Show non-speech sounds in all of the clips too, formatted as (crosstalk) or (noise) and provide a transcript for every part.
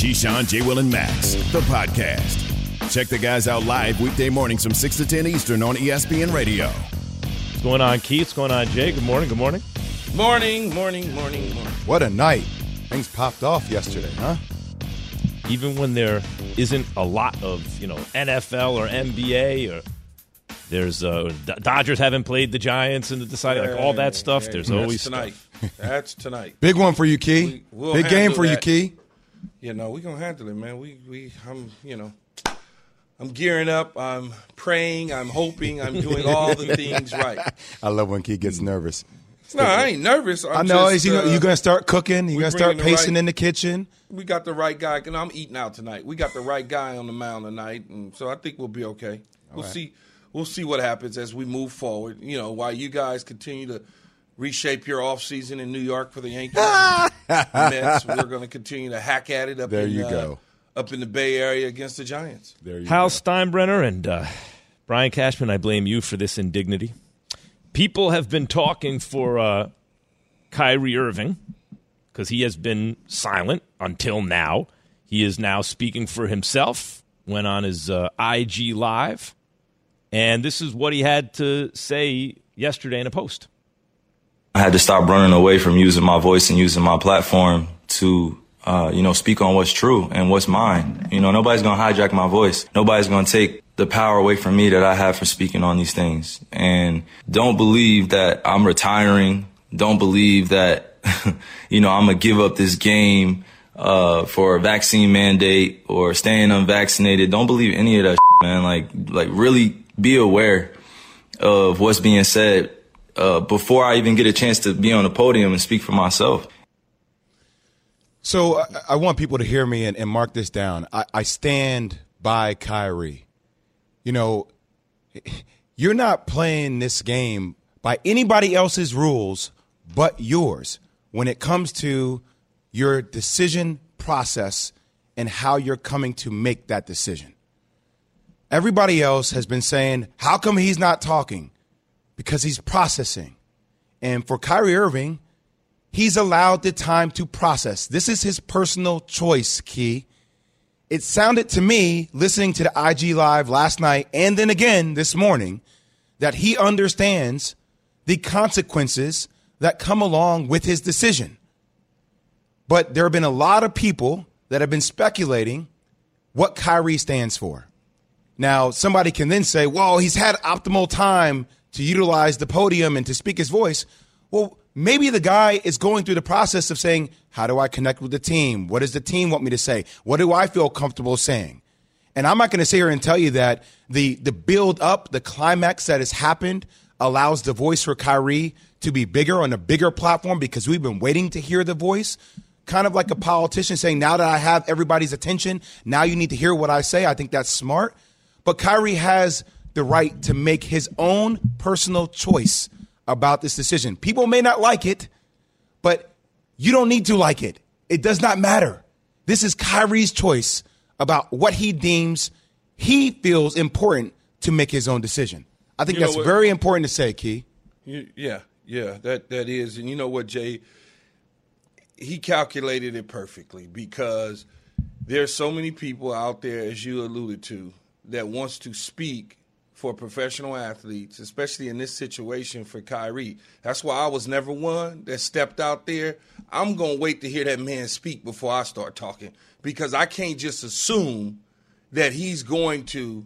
Keyshawn, J. Will, and Max, the podcast. Check the guys out live weekday mornings from 6 to 10 Eastern on ESPN Radio. What's going on, Keith? What's going on, Jay? Good morning. Good morning. Morning, morning, morning, morning. What a night. Things popped off yesterday, huh? Even when there isn't a lot of, you know, NFL or NBA or there's uh, Dodgers haven't played the Giants and the decided like all that stuff. Hey, there's that's always tonight. stuff. (laughs) That's tonight. Big one for you, Key. We- we'll Big game handle for you, that. Key. You know, we gonna handle it, man. We we I'm you know I'm gearing up, I'm praying, I'm hoping, I'm doing all the (laughs) things right. I love when Key gets nervous. No, I ain't nervous. I'm I know. just, you, uh, you going to start cooking? You we going to start pacing right- in the kitchen? we got the right guy. And I'm eating out tonight. We got the right guy on the mound tonight, and so I think we'll be okay. We'll see. We'll see what happens as we move forward. You know, while you guys continue to reshape your off season in New York for the Yankees, (laughs) Mets, we're going to continue to hack at it up. There in, you uh, go. Up in the Bay Area against the Giants. There you Hal go. Steinbrenner and uh, Brian Cashman, I blame you for this indignity. People have been talking for uh, Kyrie Irving because he has been silent until now. He is now speaking for himself. Went on his uh, IG live, and this is what he had to say yesterday in a post. I had to stop running away from using my voice and using my platform to, uh, you know, speak on what's true and what's mine. You know, nobody's going to hijack my voice. Nobody's going to take the power away from me that I have for speaking on these things. And don't believe that I'm retiring. Don't believe that, (laughs) you know, I'm going to give up this game, uh, for a vaccine mandate or staying unvaccinated. Don't believe any of that, man. Like, like really be aware of what's being said uh, before I even get a chance to be on the podium and speak for myself. So I, I want people to hear me and, and mark this down. I, I stand by Kyrie. You know, (laughs) you're not playing this game by anybody else's rules but yours when it comes to your decision process and how you're coming to make that decision. Everybody else has been saying, how come he's not talking? Because he's processing. And for Kyrie Irving, he's allowed the time to process. This is his personal choice, Key. It sounded to me, listening to the IG Live last night and then again this morning, that he understands the consequences that come along with his decision. But there have been a lot of people that have been speculating what Kyrie stands for. Now, somebody can then say, well, he's had optimal time to utilize the podium and to speak his voice. Well, maybe the guy is going through the process of saying, how do I connect with the team? What does the team want me to say? What do I feel comfortable saying? And I'm not going to sit here and tell you that the, the build up, the climax that has happened allows the voice for Kyrie to be bigger on a bigger platform because we've been waiting to hear the voice. Kind of like a politician saying, now that I have everybody's attention, now you need to hear what I say. I think that's smart. But Kyrie has the right to make his own personal choice about this decision. People may not like it, but you don't need to like it. It does not matter. This is Kyrie's choice about what he deems he feels important to make his own decision. I think You that's very important to say, Key. Yeah, yeah, that that is, and you know what, Jay? He calculated it perfectly because there's so many people out there, as you alluded to, that wants to speak for professional athletes, especially in this situation for Kyrie. That's why I was never one that stepped out there. I'm gonna wait to hear that man speak before I start talking because I can't just assume that he's going to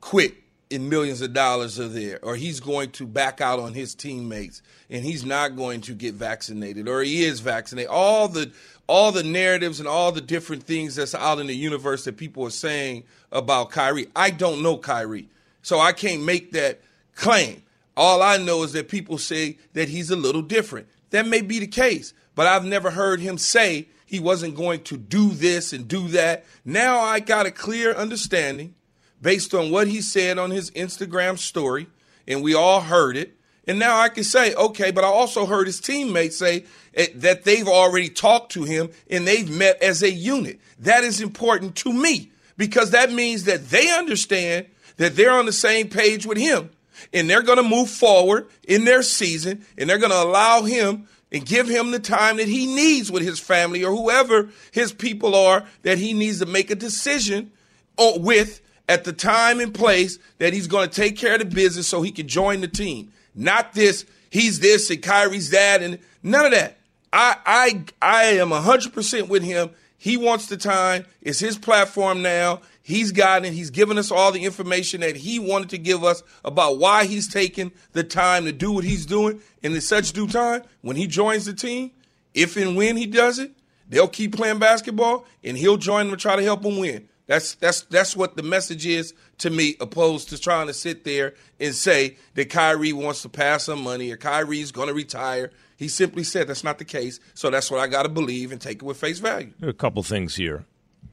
quit in millions of dollars are there, or he's going to back out on his teammates and he's not going to get vaccinated, or he is vaccinated. All the all the narratives and all the different things that's out in the universe that people are saying about Kyrie. I don't know Kyrie, so I can't make that claim. All I know is that people say that he's a little different. That may be the case, but I've never heard him say he wasn't going to do this and do that. Now I got a clear understanding based on what he said on his Instagram story, and we all heard it. And now I can say, okay, but I also heard his teammates say eh, that they've already talked to him and they've met as a unit. That is important to me because that means that they understand that they're on the same page with him and they're going to move forward in their season and they're going to allow him and give him the time that he needs with his family or whoever his people are that he needs to make a decision with at the time and place that he's going to take care of the business so he can join the team. Not this, he's this and Kyrie's that, and none of that. I I I am hundred percent with him. He wants the time. It's his platform now. He's gotten. He's given us all the information that he wanted to give us about why he's taking the time to do what he's doing. And in such due time, when he joins the team, if and when he does it, they'll keep playing basketball and he'll join them and try to help them win. That's that's that's what the message is to me, opposed to trying to sit there and say that Kyrie wants to pass some money or Kyrie's going to retire. He simply said that's not the case. So that's what I got to believe and take it with face value. a couple things here.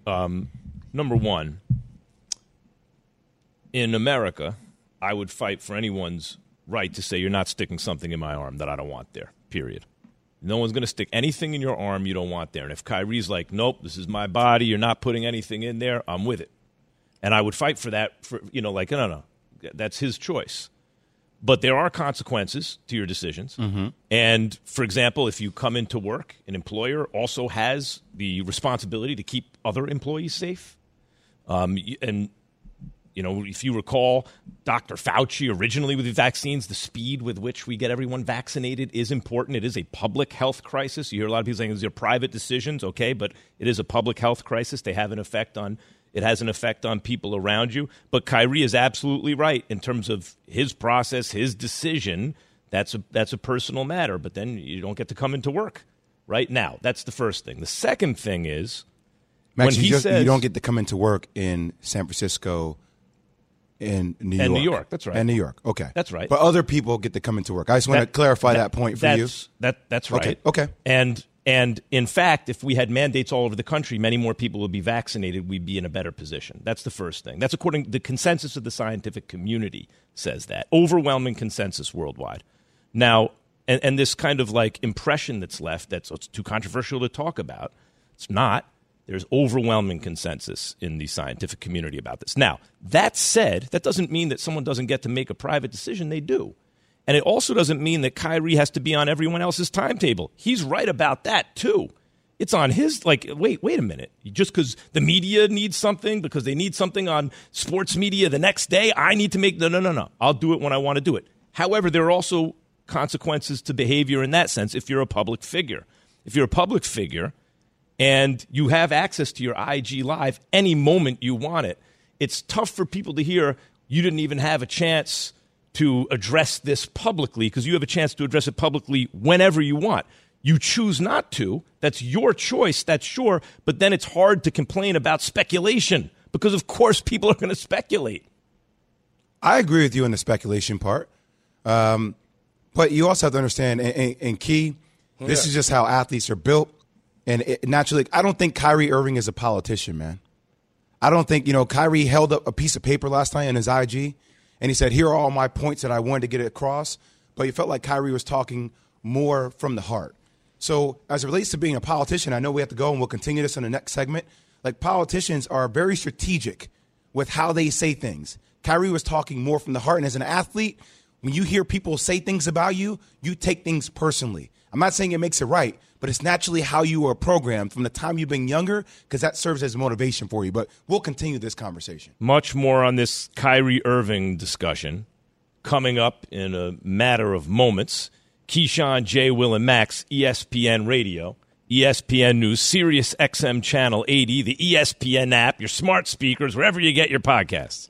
Um, number one, in America, I would fight for anyone's right to say you're not sticking something in my arm that I don't want there. Period. No one's going to stick anything in your arm you don't want there. And if Kyrie's like, nope, this is my body, you're not putting anything in there, I'm with it. And I would fight for that, for, you know, like, no, no, that's his choice. But there are consequences to your decisions. Mm-hmm. And for example, if you come into work, an employer also has the responsibility to keep other employees safe. Um, and you know, if you recall, Dr. Fauci originally with the vaccines, the speed with which we get everyone vaccinated is important. It is a public health crisis. You hear a lot of people saying these are private decisions, okay, but it is a public health crisis. They have an effect on it has an effect on people around you. But Kyrie is absolutely right in terms of his process, his decision. That's a that's a personal matter. But then you don't get to come into work right now. That's the first thing. The second thing is Max, when he just, says, you don't get to come into work in San Francisco, in New And York, New York, that's right. and New York. Okay, That's right. But other people get to come into work. I just want to clarify that, point for you. that's, That that's right. Okay, okay. And and in fact, if we had mandates all over the country, many more people would be vaccinated. We'd be in a better position. That's the first thing. That's according the consensus of the scientific community says that overwhelming consensus worldwide. Now, and, and this kind of like impression that's left that's it's too controversial to talk about. It's not. There's overwhelming consensus in the scientific community about this. Now, that said, that doesn't mean that someone doesn't get to make a private decision. They do. And it also doesn't mean that Kyrie has to be on everyone else's timetable. He's right about that, too. It's on his, like, wait, wait a minute. Just because the media needs something, because they need something on sports media the next day, I need to make, no, no, no, no. I'll do it when I want to do it. However, there are also consequences to behavior in that sense if you're a public figure. If you're a public figure, and you have access to your IG Live any moment you want it. It's tough for people to hear you didn't even have a chance to address this publicly because you have a chance to address it publicly whenever you want. You choose not to. That's your choice, that's sure. But then it's hard to complain about speculation because, of course, people are going to speculate. I agree with you on the speculation part, um, but you also have to understand, and, and, and key, this is just how athletes are built, and it, naturally, I don't think Kyrie Irving is a politician, man. I don't think you know Kyrie held up a piece of paper last night in his IG, and he said, "Here are all my points that I wanted to get across." But he felt like Kyrie was talking more from the heart. So, as it relates to being a politician, I know we have to go, and we'll continue this in the next segment. Like politicians are very strategic with how they say things. Kyrie was talking more from the heart, and as an athlete, when you hear people say things about you, you take things personally. I'm not saying it makes it right, but it's naturally how you were programmed from the time you've been younger, because that serves as motivation for you. But we'll continue this conversation. Much more on this Kyrie Irving discussion coming up in a matter of moments. Keyshawn, J. Will, and Max, ESPN Radio, ESPN News, Sirius XM Channel 80, the ESPN app, your smart speakers, wherever you get your podcasts.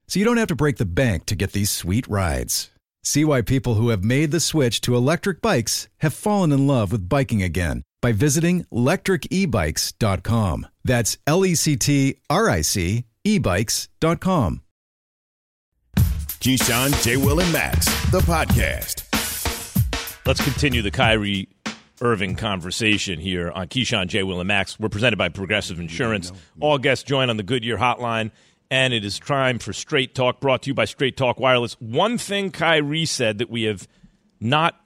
so you don't have to break the bank to get these sweet rides. See why people who have made the switch to electric bikes have fallen in love with biking again by visiting lectricebikes.com. That's L E C T R I C ebikes.com. Keyshawn, J. Will, and Max, the podcast. Let's continue the Kyrie Irving conversation here on Keyshawn, J. Will, and Max. We're presented by Progressive Insurance. All guests join on the Goodyear hotline, and it is time for Straight Talk, brought to you by Straight Talk Wireless. One thing Kyrie said that we have not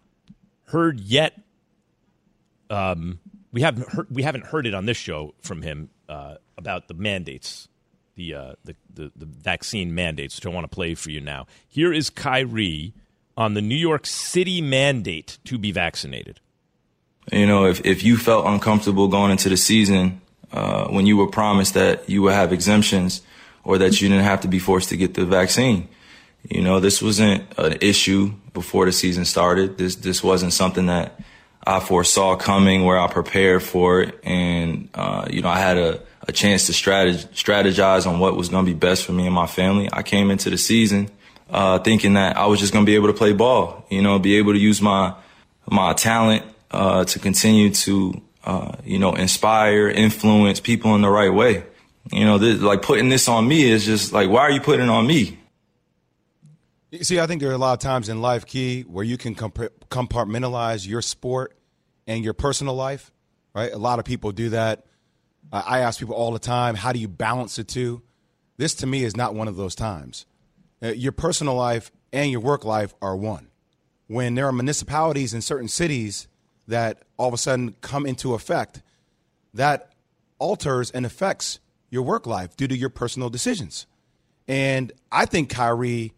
heard yet, um, we haven't heard, we haven't heard it on this show from him uh, about the mandates, the, uh, the, the the vaccine mandates, which I want to play for you now. Here is Kyrie on the New York City mandate to be vaccinated. You know, if, if you felt uncomfortable going into the season uh, when you were promised that you would have exemptions or that you didn't have to be forced to get the vaccine, you know, this wasn't an issue before the season started. This this wasn't something that I foresaw coming where I prepared for it, and uh, you know, I had a, a chance to strategize, strategize on what was going to be best for me and my family. I came into the season uh, thinking that I was just going to be able to play ball, you know, be able to use my my talent uh, to continue to, uh, you know, inspire, influence people in the right way. You know, this, like putting this on me is just like, why are you putting it on me? You See, I think there are a lot of times in life, Key, where you can comp- compartmentalize your sport and your personal life, right? A lot of people do that. Uh, I ask people all the time, how do you balance the two? This to me is not one of those times. Uh, your personal life and your work life are one. When there are municipalities in certain cities that all of a sudden come into effect, that alters and affects your work life due to your personal decisions. And I think Kyrie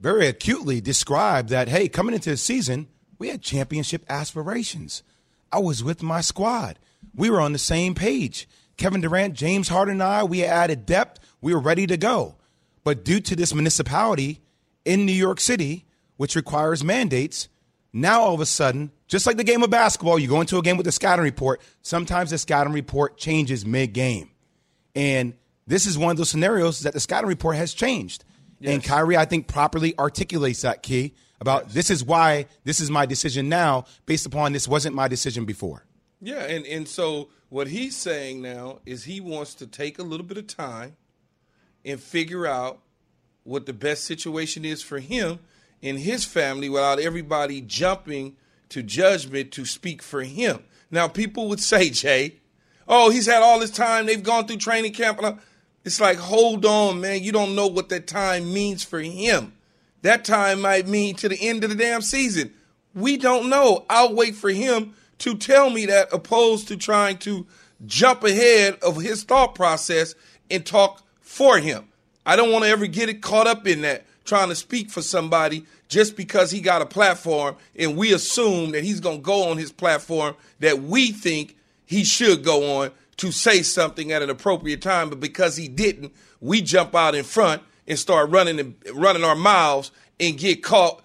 very acutely described that, hey, coming into the season, we had championship aspirations. I was with my squad. We were on the same page. Kevin Durant, James Harden, and I, we added depth. We were ready to go. But due to this municipality in New York City, which requires mandates, now all of a sudden, just like the game of basketball, you go into a game with a scouting report. Sometimes the scouting report changes mid game. And this is one of those scenarios that the scouting report has changed. And Kyrie, I think, properly articulates that key about this is why this is my decision now, based upon this wasn't my decision before. Yeah, and, and so what he's saying now is he wants to take a little bit of time and figure out what the best situation is for him and his family without everybody jumping to judgment to speak for him. Now, people would say, Jay, oh, he's had all this time, they've gone through training camp. It's like, hold on, man, you don't know what that time means for him. That time might mean to the end of the damn season. We don't know. I'll wait for him to tell me that opposed to trying to jump ahead of his thought process and talk for him. I don't want to ever get it caught up in that, trying to speak for somebody just because he got a platform and we assume that he's going to go on his platform that we think he should go on to say something at an appropriate time. But because he didn't, we jump out in front and start running and running our mouths and get caught,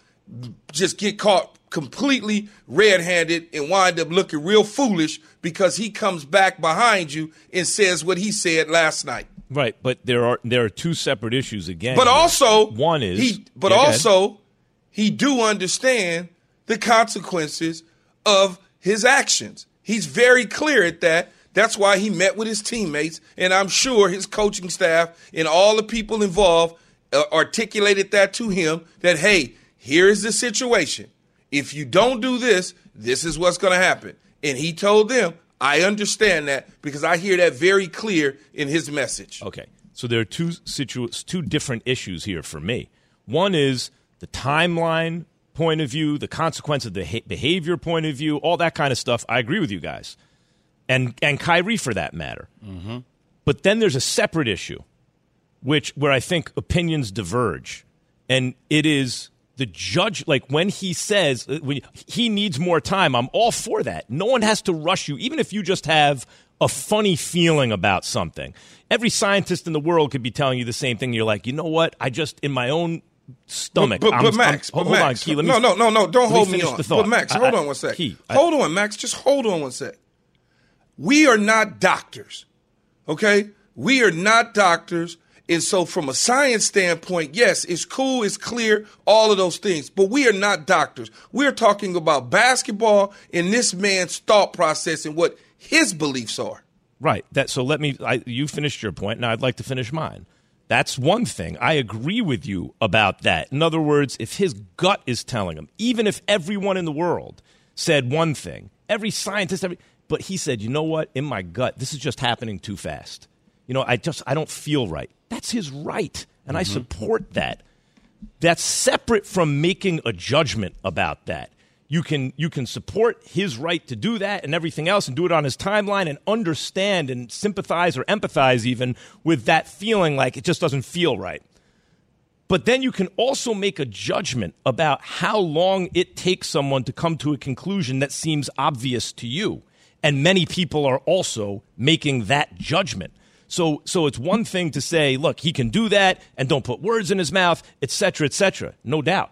just get caught completely red-handed and wind up looking real foolish because he comes back behind you and says what he said last night. Right, but there are there are two separate issues again. But also, one is he. But Yeah, also, he do understand the consequences of his actions. He's very clear at that. That's why he met with his teammates, and I'm sure his coaching staff and all the people involved uh, articulated that to him. That hey, here's the situation. If you don't do this, this is what's going to happen. And he told them, I understand that because I hear that very clear in his message. Okay. So there are two situ- two different issues here for me. One is the timeline point of view, the consequence of the behavior point of view, all that kind of stuff. I agree with you guys, and and Kyrie for that matter. But then there's a separate issue, which where I think opinions diverge, and it is the judge. Like when he says uh, when he needs more time, I'm all for that. No one has to rush you, even if you just have a funny feeling about something. Every scientist in the world could be telling you the same thing. You're like, you know what? I just in my own stomach. But, but, I'm- but I'm- Max, hold, but hold Max, on, Key. Let me, no, no, no, no, don't hold me on. the thought. But Max, hold I- on one sec. Key, I- hold on, Max, just hold on one sec. we are not doctors, okay? We are not doctors. And so, from a science standpoint, yes, it's cool, it's clear, all of those things, but we are not doctors. We're talking about basketball and this man's thought process and what his beliefs are. Right. That. So let me. I, you finished your point, and I'd like to finish mine. That's one thing. I agree with you about that. In other words, if his gut is telling him, even if everyone in the world said one thing, every scientist, every, but he said, you know what? In my gut, this is just happening too fast. You know, I just I don't feel right. That's his right, and I mm-hmm. support that. That's separate from making a judgment about that. You can you can support his right to do that and everything else and do it on his timeline and understand and sympathize or empathize even with that feeling like it just doesn't feel right. But then you can also make a judgment about how long it takes someone to come to a conclusion that seems obvious to you. And many people are also making that judgment. So, so it's one thing to say, look, he can do that and don't put words in his mouth, etc cetera, et cetera. No doubt.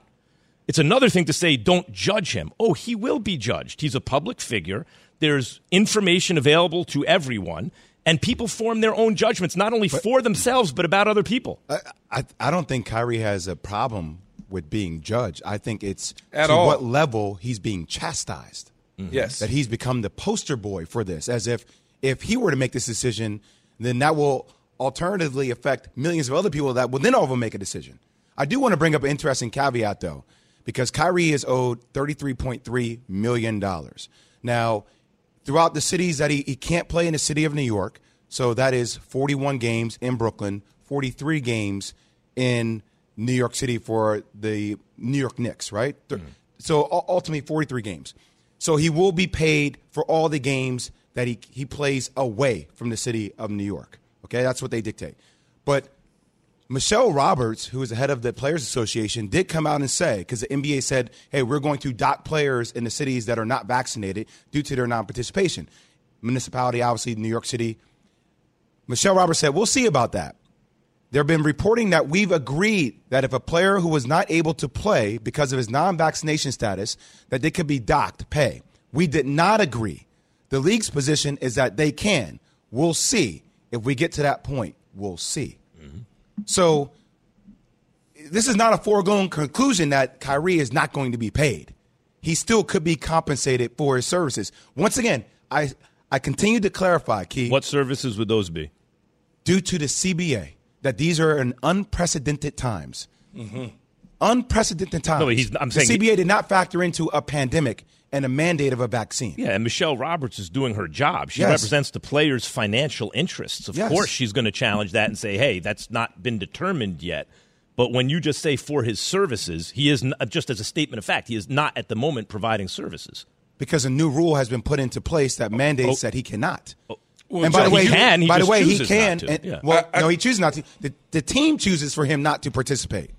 It's another thing to say, don't judge him. Oh, he will be judged. He's a public figure. There's information available to everyone, and people form their own judgments, not only for themselves, but about other people. I, I, I don't think Kyrie has a problem with being judged. I think it's At to all. what level he's being chastised. Mm-hmm. Yes. That he's become the poster boy for this, as if if he were to make this decision, then that will alternatively affect millions of other people that will then all make a decision. I do want to bring up an interesting caveat though, because Kyrie is owed $33.3 million. Now, throughout the cities that he, he can't play in the city of New York, so that is 41 games in Brooklyn, 43 games in New York City for the New York Knicks, right? Th- mm-hmm. So ultimately 43 games. So he will be paid for all the games that he, he plays away from the city of New York. Okay, that's what they dictate. But Michelle Roberts, who is the head of the Players Association, did come out and say, because the NBA said, hey, we're going to dock players in the cities that are not vaccinated due to their non participation. Municipality, obviously, New York City. Michelle Roberts said, we'll see about that. There have been reporting that we've agreed that if a player who was not able to play because of his non-vaccination status, that they could be docked pay. We did not agree. The league's position is that they can. We'll see. If we get to that point, we'll see. So this is not a foregone conclusion that Kyrie is not going to be paid. He still could be compensated for his services. Once again, I I continue to clarify, Key What services would those be? due to the CBA that these are in unprecedented times. Mm-hmm. Unprecedented times. No, he's- I'm the saying- CBA did not factor into a pandemic and a mandate of a vaccine. Yeah, and Michelle Roberts is doing her job. She Yes. represents the players' financial interests. Of Yes. course, she's going to challenge that and say, "Hey, that's not been determined yet." But when you just say for his services, he is not, uh, just as a statement of fact, he is not at the moment providing services. Because a new rule has been put into place that oh, mandates Oh. that he cannot. Oh. Well, and by the way, he can, he by the way, he can. not to. and- Yeah. Well, I- I- no, he chooses not to. The, the team chooses for him not to participate.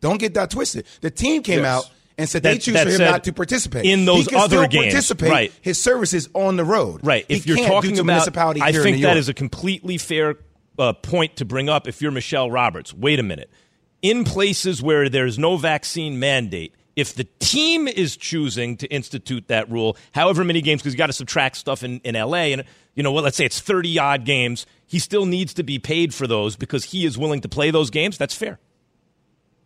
Don't get that twisted. The team came Yes. out and said they That- choose that for him said, not to participate in those He can other still games, Participate right. His services on the road. Right. He If you're can't talking to about, municipality I here in think that is a completely fair uh, point to bring up. If you're Michelle Roberts, wait a minute. In places where there's no vaccine mandate, if the team is choosing to institute that rule, however many games, because you got to subtract stuff in, in LA, and you know, well, let's say it's 30 odd games, he still needs to be paid for those because he is willing to play those games. That's fair.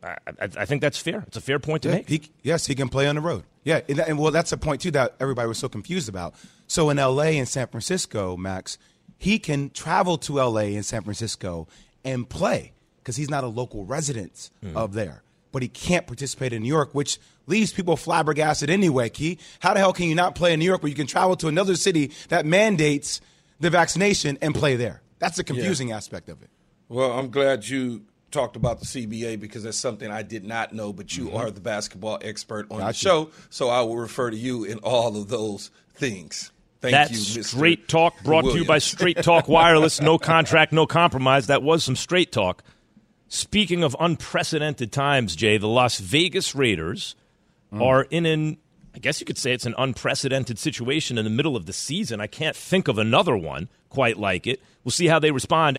I, I, I think that's fair. It's a fair point to Yeah, make. he, yes, he can play on the road. Yeah, and, and well, that's a point too that everybody was so confused about. So in L.A. and San Francisco, Max, he can travel to L.A. and San Francisco and play because he's not a local resident Hmm. of there. But he can't participate in New York, which leaves people flabbergasted anyway. Key, how the hell can you not play in New York, but you can travel to another city that mandates the vaccination and play there? That's the confusing aspect of it. Well, I'm glad you talked about the CBA because that's something I did not know, but you mm-hmm. are the basketball expert on the show, so I will refer to you in all of those things. Thank That's you, Mr. straight talk brought to you by Straight Talk Wireless. No (laughs) contract, no compromise. That was some straight talk. Speaking of unprecedented times, Jay, the Las Vegas Raiders mm. are in an, I guess you could say it's an unprecedented situation in the middle of the season. I can't think of another one quite like it. We'll see how they respond.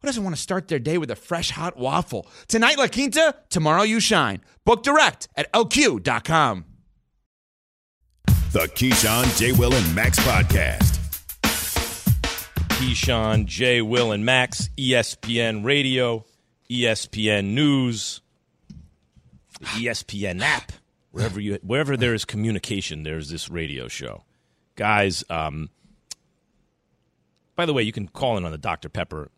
who doesn't want to start their day with a fresh hot waffle? Tonight, La Quinta, tomorrow, you shine. Book direct at lq.com. The Keyshawn, J. Will, and Max podcast. Keyshawn, J. Will, and Max, ESPN Radio, ESPN News, the ESPN app. Wherever you, wherever there is communication, there's this radio show. Guys, um, by the way, you can call in on the Dr. Pepper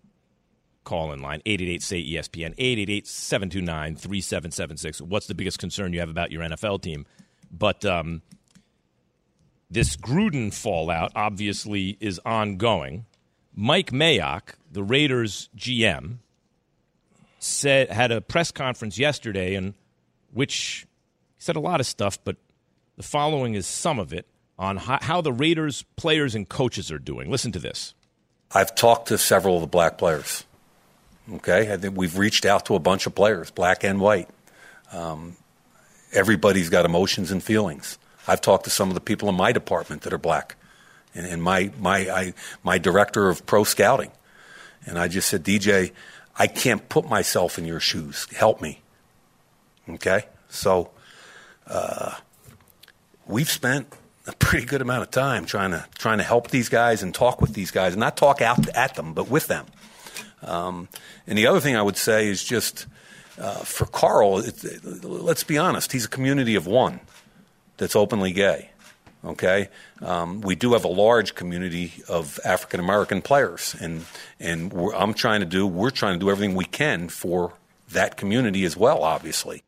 call in line 888 say ESPN 888 729 3776. What's the biggest concern you have about your NFL team? But um, this Gruden fallout obviously is ongoing. Mike Mayock, the Raiders GM, said had a press conference yesterday in which said a lot of stuff, but the following is some of it on how, how the Raiders players and coaches are doing. Listen to this. I've talked to several of the black players. Okay, I think we've reached out to a bunch of players, black and white. Um, everybody's got emotions and feelings. I've talked to some of the people in my department that are black, and, and my my I, my director of pro scouting, and I just said, DJ, I can't put myself in your shoes. Help me. Okay, so uh, we've spent a pretty good amount of time trying to trying to help these guys and talk with these guys, and not talk out at them, but with them. Um, and the other thing I would say is just uh, for Carl, it, it, let's be honest, he's a community of one that's openly gay. Okay, um, we do have a large community of African American players, and and I'm trying to do, we're trying to do everything we can for that community as well. Obviously.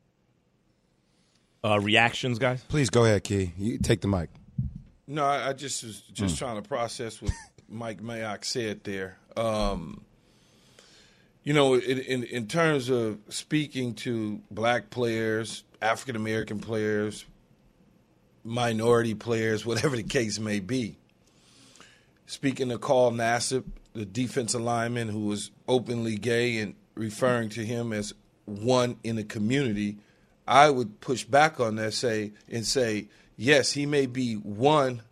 Uh, reactions, guys. Please go ahead, Key. You take the mic. No, I, I just was just trying to process what Mike Mayock said there. Um, you know, in, in, in terms of speaking to black players, African American players, minority players, whatever the case may be. Speaking to Carl Nassib, the defensive lineman who was openly gay and referring to him as one in the community, I would push back on that say and say, yes, he may be one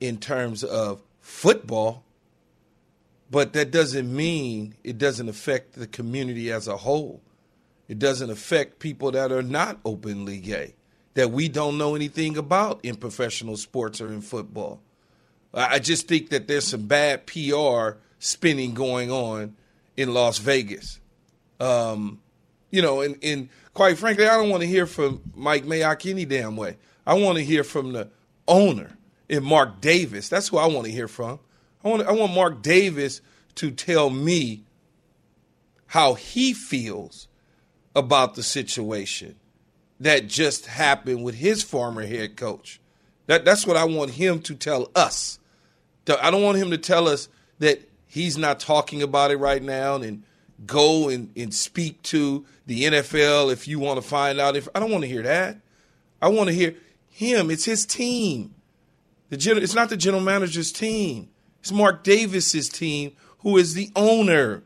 in terms of football, but that doesn't mean it doesn't affect the community as a whole. It doesn't affect people that are not openly gay, that we don't know anything about in professional sports or in football. I just think that there's some bad PR spinning going on in Las Vegas. Um, you know, and, and quite frankly, I don't want to hear from Mike Mayock any damn way. I want to hear from the owner and Mark Davis. That's who I want to hear from. I want I want Mark Davis to tell me how he feels about the situation that just happened with his former head coach. That that's what I want him to tell us. I don't want him to tell us that he's not talking about it right now and go and, and speak to the NFL if you want to find out if I don't want to hear that. I want to hear him. It's his team. The general, it's not the general manager's team. It's Mark Davis's team who is the owner.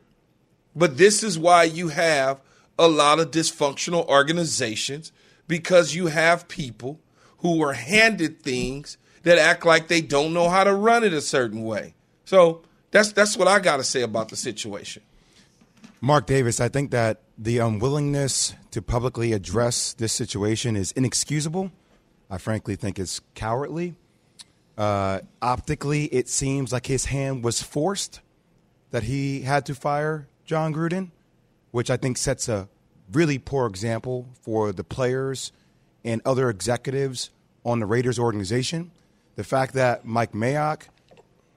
But this is why you have a lot of dysfunctional organizations because you have people who were handed things that act like they don't know how to run it a certain way. So that's that's what I got to say about the situation. Mark Davis, I think that the unwillingness to publicly address this situation is inexcusable. I frankly think it's cowardly. Uh, optically, it seems like his hand was forced that he had to fire Jon Gruden, which I think sets a really poor example for the players and other executives on the Raiders organization. The fact that Mike Mayock,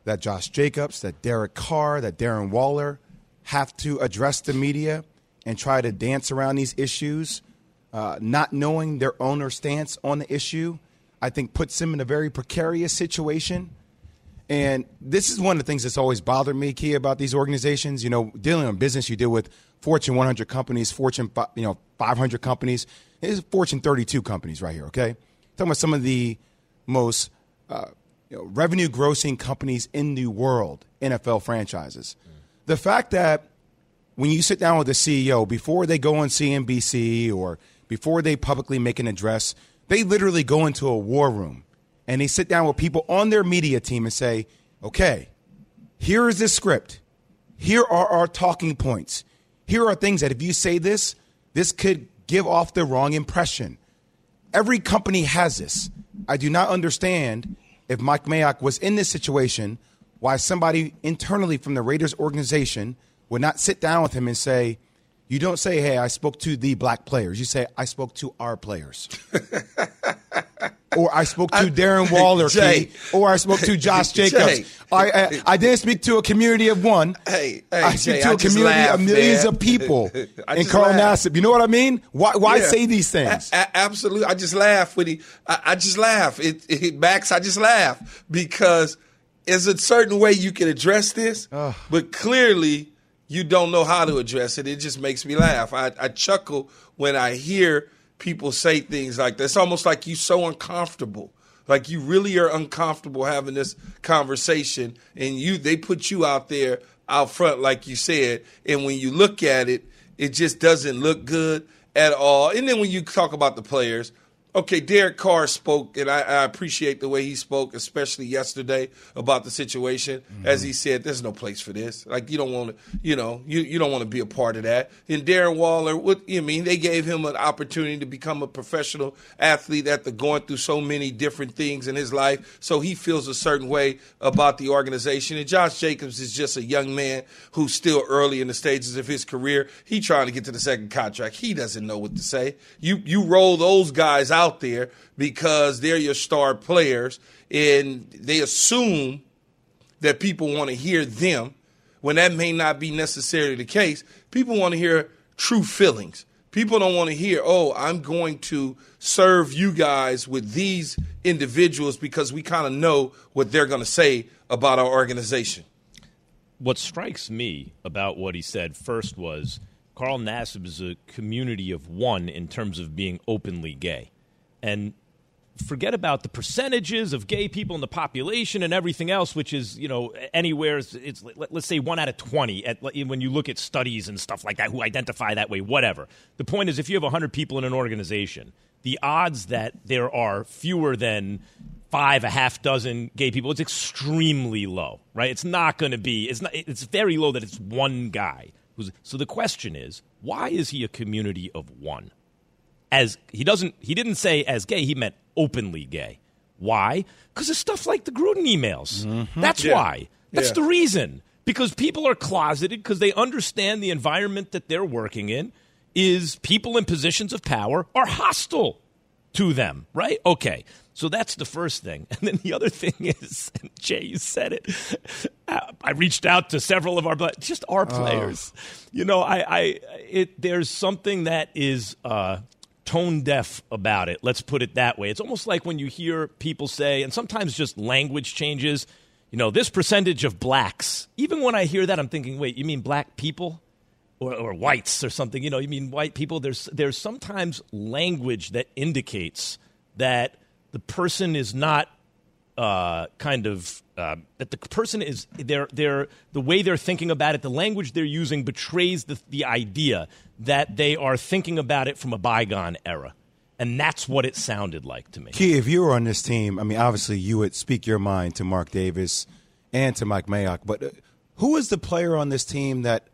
that Josh Jacobs, that Derek Carr, that Darren Waller have to address the media and try to dance around these issues, uh, not knowing their owner stance on the issue, I think puts them in a very precarious situation. And this is one of the things that's always bothered me, Key, about these organizations. You know, dealing in business, you deal with Fortune 100 companies, Fortune you know 500 companies. This is Fortune 32 companies right here. Okay, talking about some of the most uh, you know, revenue grossing companies in the world, NFL franchises. Mm. The fact that when you sit down with the CEO before they go on CNBC or before they publicly make an address, they literally go into a war room and they sit down with people on their media team and say, okay, here is this script. Here are our talking points. Here are things that if you say this, this could give off the wrong impression. Every company has this. I do not understand if Mike Mayock was in this situation, why somebody internally from the Raiders organization would not sit down with him and say, you don't say, hey, I spoke to the black players. You say, I spoke to our players. (laughs) or I spoke to I, Darren Waller, Jay, or I spoke to Josh (laughs) Jacobs. I, I, I didn't speak to a community of one. Hey, hey I speak to a community laugh, of millions man. of people. (laughs) and Carl laugh. Nassib, you know what I mean? Why, why yeah. say these things? A- absolutely, I just laugh when he. I, just laugh. It, it, Max, I just laugh because there's a certain way you can address this, but clearly you don't know how to address it. It just makes me laugh. I, I chuckle when I hear people say things like this. It's almost like you're so uncomfortable. Like you really are uncomfortable having this conversation and you they put you out there out front like you said and when you look at it it just doesn't look good at all. And then when you talk about the players, Okay, Derek Carr spoke, and I, I, appreciate the way he spoke, especially yesterday about the situation. Mm-hmm. As he said, "There's no place for this. Like you don't want to, you know, you, you don't want to be a part of that." And Darren Waller, what you mean? They gave him an opportunity to become a professional athlete after going through so many different things in his life, so he feels a certain way about the organization. And Josh Jacobs is just a young man who's still early in the stages of his career. He trying to get to the second contract. He doesn't know what to say. You you roll those guys out out there because they're your star players and they assume that people want to hear them when that may not be necessarily the case. People want to hear true feelings. People don't want to hear, oh, I'm going to serve you guys with these individuals because we kind of know what they're going to say about our organization. What strikes me about what he said first was Carl Nassib is a community of one in terms of being openly gay and forget about the percentages of gay people in the population and everything else, which is you know anywhere. It's, it's let's say one out of twenty at, when you look at studies and stuff like that who identify that way. Whatever. The point is, if you have hundred people in an organization, the odds that there are fewer than five, a half dozen gay people, it's extremely low, right? It's not going to be. It's not. It's very low that it's one guy. So the question is, why is he a community of one? As he doesn't he didn't say as gay he meant openly gay why because of stuff like the gruden emails mm-hmm. that's yeah. why that's yeah. the reason because people are closeted because they understand the environment that they're working in is people in positions of power are hostile to them right okay so that's the first thing (laughs) and then the other thing is jay you said it i reached out to several of our but just our oh. players oh. you know i i it there's something that is uh tone deaf about it. Let's put it that way. It's almost like when you hear people say, and sometimes just language changes, you know, this percentage of blacks. Even when I hear that, I'm thinking, wait, you mean black people? Or, or whites or something, you know, you mean white people? There's, there's sometimes language that indicates that the person is not uh, kind of uh, that the person is they're, they're the way they're thinking about it, the language they're using betrays the, the idea that they are thinking about it from a bygone era. And that's what it sounded like to me. Key, if you were on this team, I mean, obviously you would speak your mind to Mark Davis and to Mike Mayock, but uh, who is the player on this team that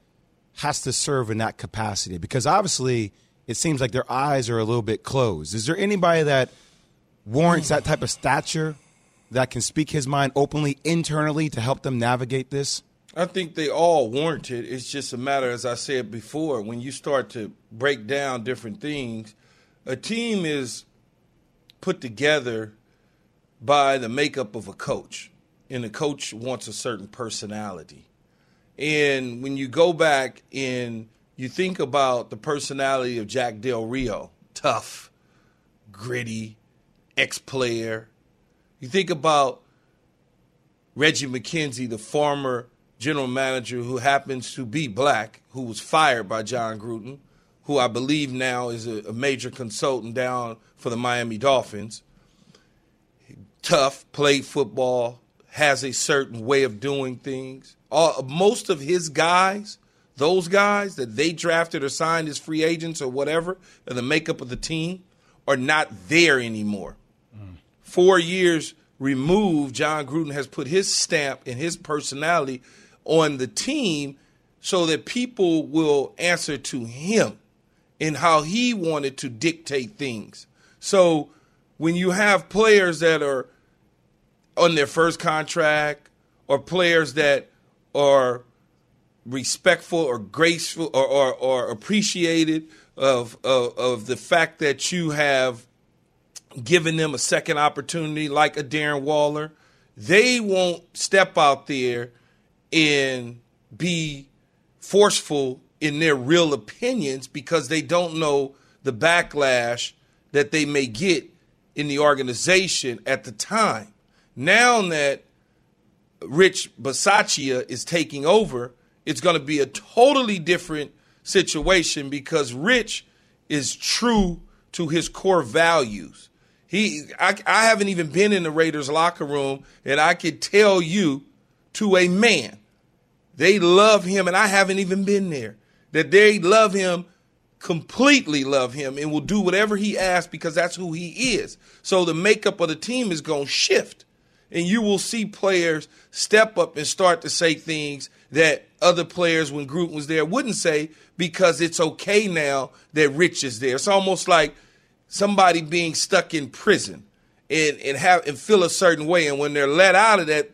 has to serve in that capacity? Because obviously it seems like their eyes are a little bit closed. Is there anybody that warrants that type of stature that can speak his mind openly internally to help them navigate this? I think they all warrant it. It's just a matter, as I said before, when you start to break down different things, a team is put together by the makeup of a coach, and the coach wants a certain personality. And when you go back and you think about the personality of Jack Del Rio, tough, gritty, ex player, you think about Reggie McKenzie, the former general manager who happens to be black, who was fired by Jon Gruden, who I believe now is a, a major consultant down for the Miami Dolphins. Tough, played football, has a certain way of doing things. All, most of his guys, those guys that they drafted or signed as free agents or whatever, and the makeup of the team, are not there anymore. Four years removed, Jon Gruden has put his stamp and his personality on the team so that people will answer to him and how he wanted to dictate things. So when you have players that are on their first contract or players that are respectful or graceful or, or, or appreciated of, of, of the fact that you have given them a second opportunity like a Darren Waller, they won't step out there and be forceful in their real opinions because they don't know the backlash that they may get in the organization at the time. Now that Rich Bisaccia is taking over, it's going to be a totally different situation because Rich is true to his core values. He, I, I haven't even been in the Raiders locker room, and I could tell you to a man, they love him, and I haven't even been there. That they love him, completely love him, and will do whatever he asks because that's who he is. So the makeup of the team is going to shift, and you will see players step up and start to say things that other players, when Gruden was there, wouldn't say because it's okay now that Rich is there. It's almost like somebody being stuck in prison and, and have and feel a certain way. And when they're let out of that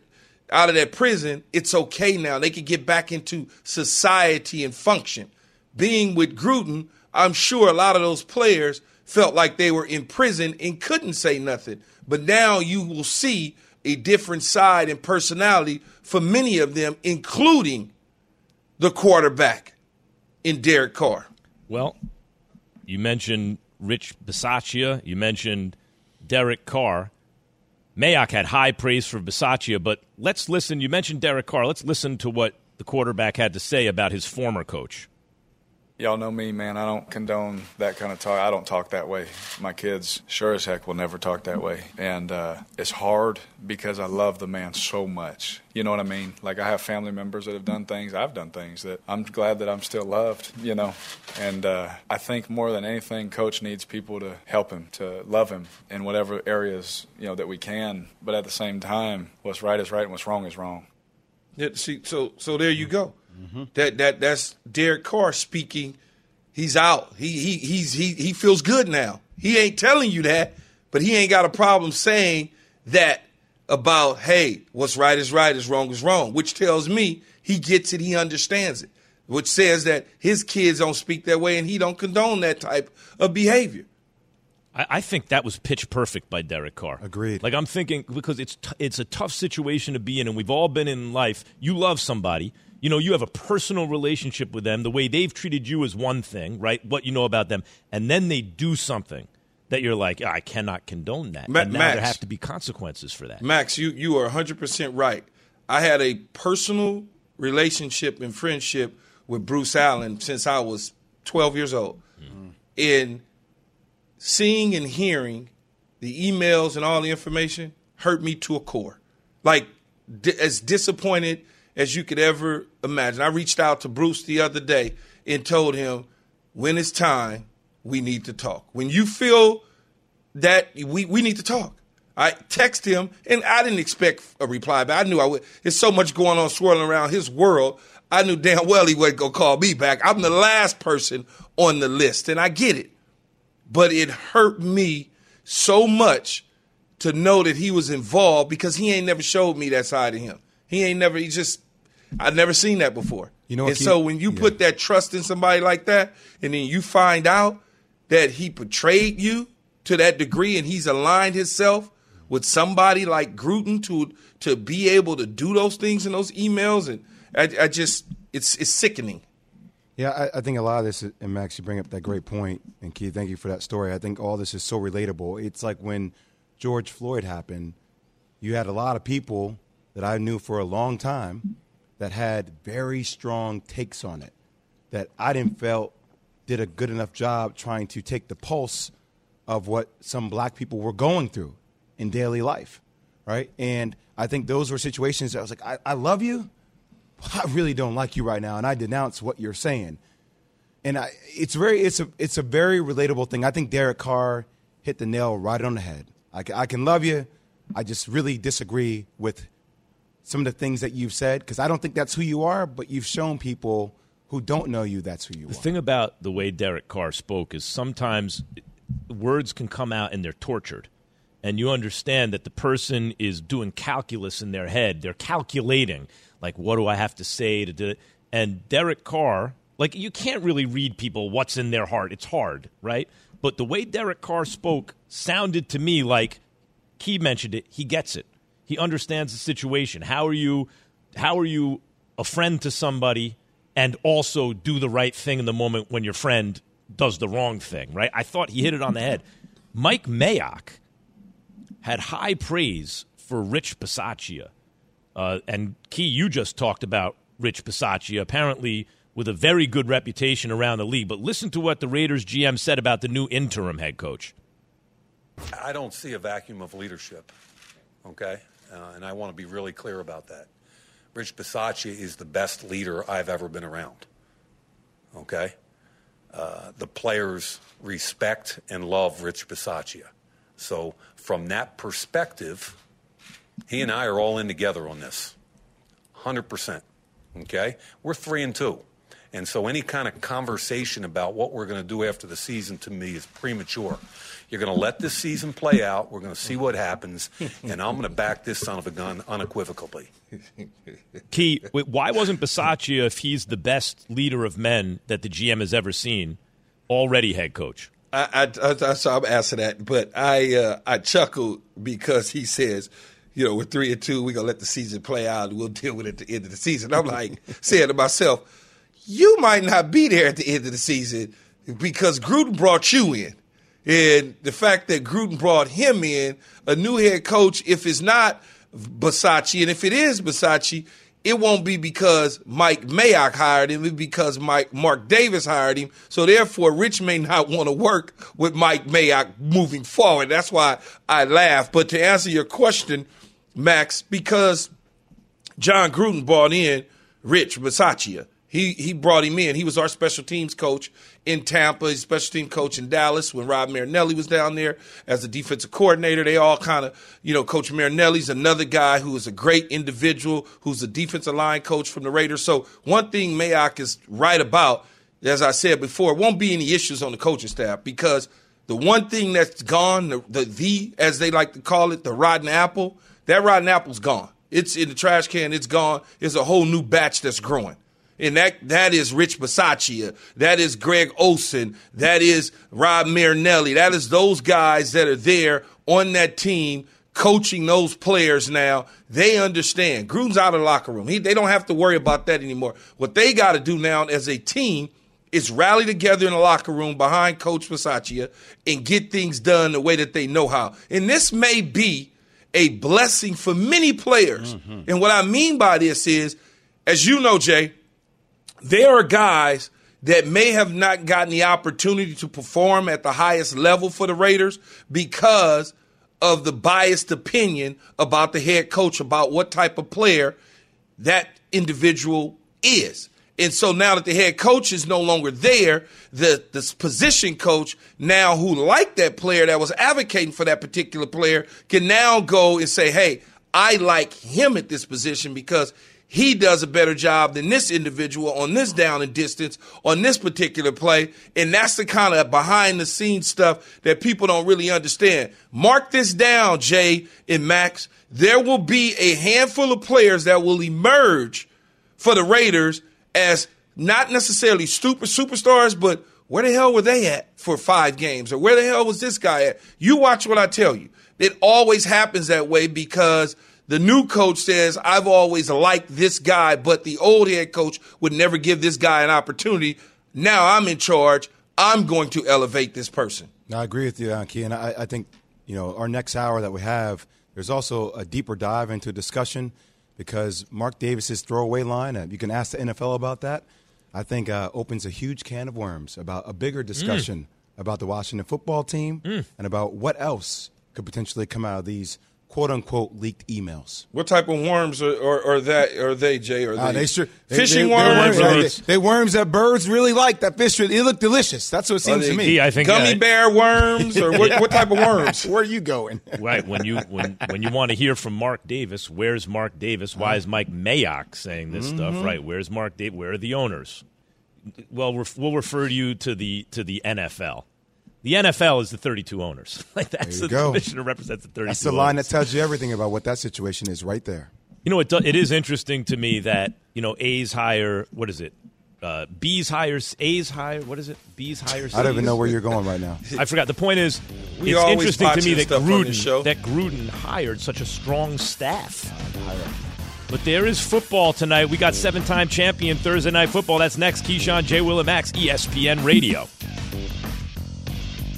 out of that prison, it's okay now. They can get back into society and function. Being with Gruden, I'm sure a lot of those players felt like they were in prison and couldn't say nothing. But now you will see a different side and personality for many of them, including the quarterback in Derek Carr. Well, you mentioned Rich Bisaccia. You mentioned Derek Carr. Mayock had high praise for Bisaccia, but let's listen. You mentioned Derek Carr. Let's listen to what the quarterback had to say about his former coach y'all know me, man. I don't condone that kind of talk. I don't talk that way. My kids, sure as heck, will never talk that way. And uh, it's hard because I love the man so much. You know what I mean? Like I have family members that have done things. I've done things that I'm glad that I'm still loved. You know, and uh, I think more than anything, coach needs people to help him, to love him in whatever areas you know that we can. But at the same time, what's right is right and what's wrong is wrong. Yeah, see, so so there you go. Mm-hmm. That that that's Derek Carr speaking. He's out. He he he's he he feels good now. He ain't telling you that, but he ain't got a problem saying that about hey, what's right is right, is wrong is wrong, which tells me he gets it, he understands it. Which says that his kids don't speak that way and he don't condone that type of behavior. I, I think that was pitch perfect by Derek Carr. Agreed. Like I'm thinking because it's t- it's a tough situation to be in, and we've all been in life. You love somebody, you know, you have a personal relationship with them. The way they've treated you is one thing, right? What you know about them, and then they do something that you're like, I cannot condone that. Ma- and now Max, there have to be consequences for that. Max, you you are 100 percent right. I had a personal relationship and friendship with Bruce Allen since I was 12 years old. Mm-hmm. In seeing and hearing the emails and all the information hurt me to a core. Like as disappointed as you could ever imagine. I reached out to Bruce the other day and told him, when it's time, we need to talk. When you feel that we, we need to talk. I text him, and I didn't expect a reply, but I knew I would. There's so much going on swirling around his world. I knew damn well he wasn't gonna call me back. I'm the last person on the list, and I get it. But it hurt me so much to know that he was involved because he ain't never showed me that side of him. He ain't never. He just I've never seen that before. You know, and so when you yeah. put that trust in somebody like that, and then you find out that he betrayed you to that degree, and he's aligned himself with somebody like Gruden to to be able to do those things in those emails, and I, I just it's it's sickening. Yeah, I, I think a lot of this, is, and Max, you bring up that great point, and Keith, thank you for that story. I think all this is so relatable. It's like when George Floyd happened, you had a lot of people that I knew for a long time that had very strong takes on it that I didn't felt did a good enough job trying to take the pulse of what some black people were going through in daily life, right? And I think those were situations that I was like, I, I love you, I really don't like you right now, and I denounce what you're saying. And I, it's very, it's a, it's a very relatable thing. I think Derek Carr hit the nail right on the head. I, I can love you. I just really disagree with some of the things that you've said because I don't think that's who you are. But you've shown people who don't know you that's who you The are. The thing about the way Derek Carr spoke is sometimes words can come out and they're tortured. And you understand that the person is doing calculus in their head. They're calculating, like, what do I have to say to do it? And Derek Carr, like, you can't really read people what's in their heart. It's hard, right? But the way Derek Carr spoke sounded to me like Key mentioned it. He gets it. He understands the situation. How are you? How are you a friend to somebody and also do the right thing in the moment when your friend does the wrong thing? Right. I thought he hit it on the head. Mike Mayock had high praise for Rich Bisaccia, uh, and Key, you just talked about Rich Bisaccia, apparently with a very good reputation around the league. But listen to what the Raiders GM said about the new interim head coach. I don't see a vacuum of leadership, okay? Uh, and I want to be really clear about that. Rich Bisaccia is the best leader I've ever been around, okay? Uh, the players respect and love Rich Bisaccia. So, from that perspective, he and I are all in together on this, 100%, okay? We're three and two. And so, any kind of conversation about what we're going to do after the season to me is premature. You're going to let this season play out. We're going to see what happens, and I'm going to back this son of a gun unequivocally. Key, why wasn't Bisaccia, if he's the best leader of men that the GM has ever seen, already head coach? I, I, I so I'm asking that, but I uh, I chuckled because he says, you know, we're three and two, we're gonna let the season play out, and we'll deal with it at the end of the season. I'm like (laughs) saying to myself, you might not be there at the end of the season because Gruden brought you in. And the fact that Gruden brought him in, a new head coach, if it's not Bisaccia, and if it is Bisaccia, it won't be because Mike Mayock hired him. It's because Mike Mark Davis hired him. So therefore, Rich may not want to work with Mike Mayock moving forward. That's why I laugh. But to answer your question, Max, because Jon Gruden brought in Rich Bisaccia. He he brought him in. He was our special teams coach in Tampa. He's special team coach in Dallas when Rod Marinelli was down there as the defensive coordinator. They all kind of, you know, Coach Marinelli's another guy who is a great individual, who's a defensive line coach from the Raiders. So one thing Mayock is right about, as I said before, won't be any issues on the coaching staff because the one thing that's gone, the, the the as they like to call it, the rotten apple, that rotten apple's gone. It's in the trash can. It's gone. It's a whole new batch that's growing. And that that is Rich Bisaccia. That is Greg Olson. That is Rod Marinelli. That is those guys that are there on that team coaching those players now. They understand. Gruden's out of the locker room. He, they don't have to worry about that anymore. What they got to do now as a team is rally together in the locker room behind Coach Bisaccia and get things done the way that they know how. And this may be a blessing for many players. Mm-hmm. And what I mean by this is, as you know, Jay, there are guys that may have not gotten the opportunity to perform at the highest level for the Raiders because of the biased opinion about the head coach about what type of player that individual is. And so now that the head coach is no longer there, the, the position coach now who liked that player that was advocating for that particular player can now go and say, hey, I like him at this position because he does a better job than this individual on this down and distance on this particular play. And that's the kind of behind the scenes stuff that people don't really understand. Mark this down, Jay and Max. There will be a handful of players that will emerge for the Raiders as not necessarily super superstars, but where the hell were they at for five games? Or where the hell was this guy at? You watch what I tell you. It always happens that way because the new coach says, I've always liked this guy, but the old head coach would never give this guy an opportunity. Now I'm in charge. I'm going to elevate this person. I agree with you, Key. and I, I think you know our next hour that we have. There's also a deeper dive into discussion because Mark Davis's throwaway line. Uh, you can ask the NFL about that. I think uh, opens a huge can of worms about a bigger discussion mm. about the Washington football team mm. and about what else could potentially come out of these quote unquote leaked emails. What type of worms are, are, are that? Are they Jay? Are uh, they, they, they fishing they, worms? worms they, they, worms that birds really like. That fish, they look delicious. That's what it seems to me. I think gummy bear worms or what, (laughs) what type of worms? (laughs) Where are you going? (laughs) right when you when when you want to hear from Mark Davis, where's Mark Davis? Why is Mike Mayock saying this mm-hmm. stuff? Right? Where's Mark Davis? Where are the owners? Well, we'll refer you to the to the NFL. The NFL is the 32 owners. (laughs) like that's the go. commissioner represents the 32. That's the line that tells you everything about what that situation is, right there. You know, it do, it is interesting to me that you know A's hire what is it? Uh, B's hires A's hire what is it? B's hires. I don't even know where you're going right now. I forgot. The point is, we it's interesting to me that Gruden that Gruden hired such a strong staff. But there is football tonight. We got seven-time champion Thursday night football. That's next. Keyshawn J. Will and Max, ESPN Radio.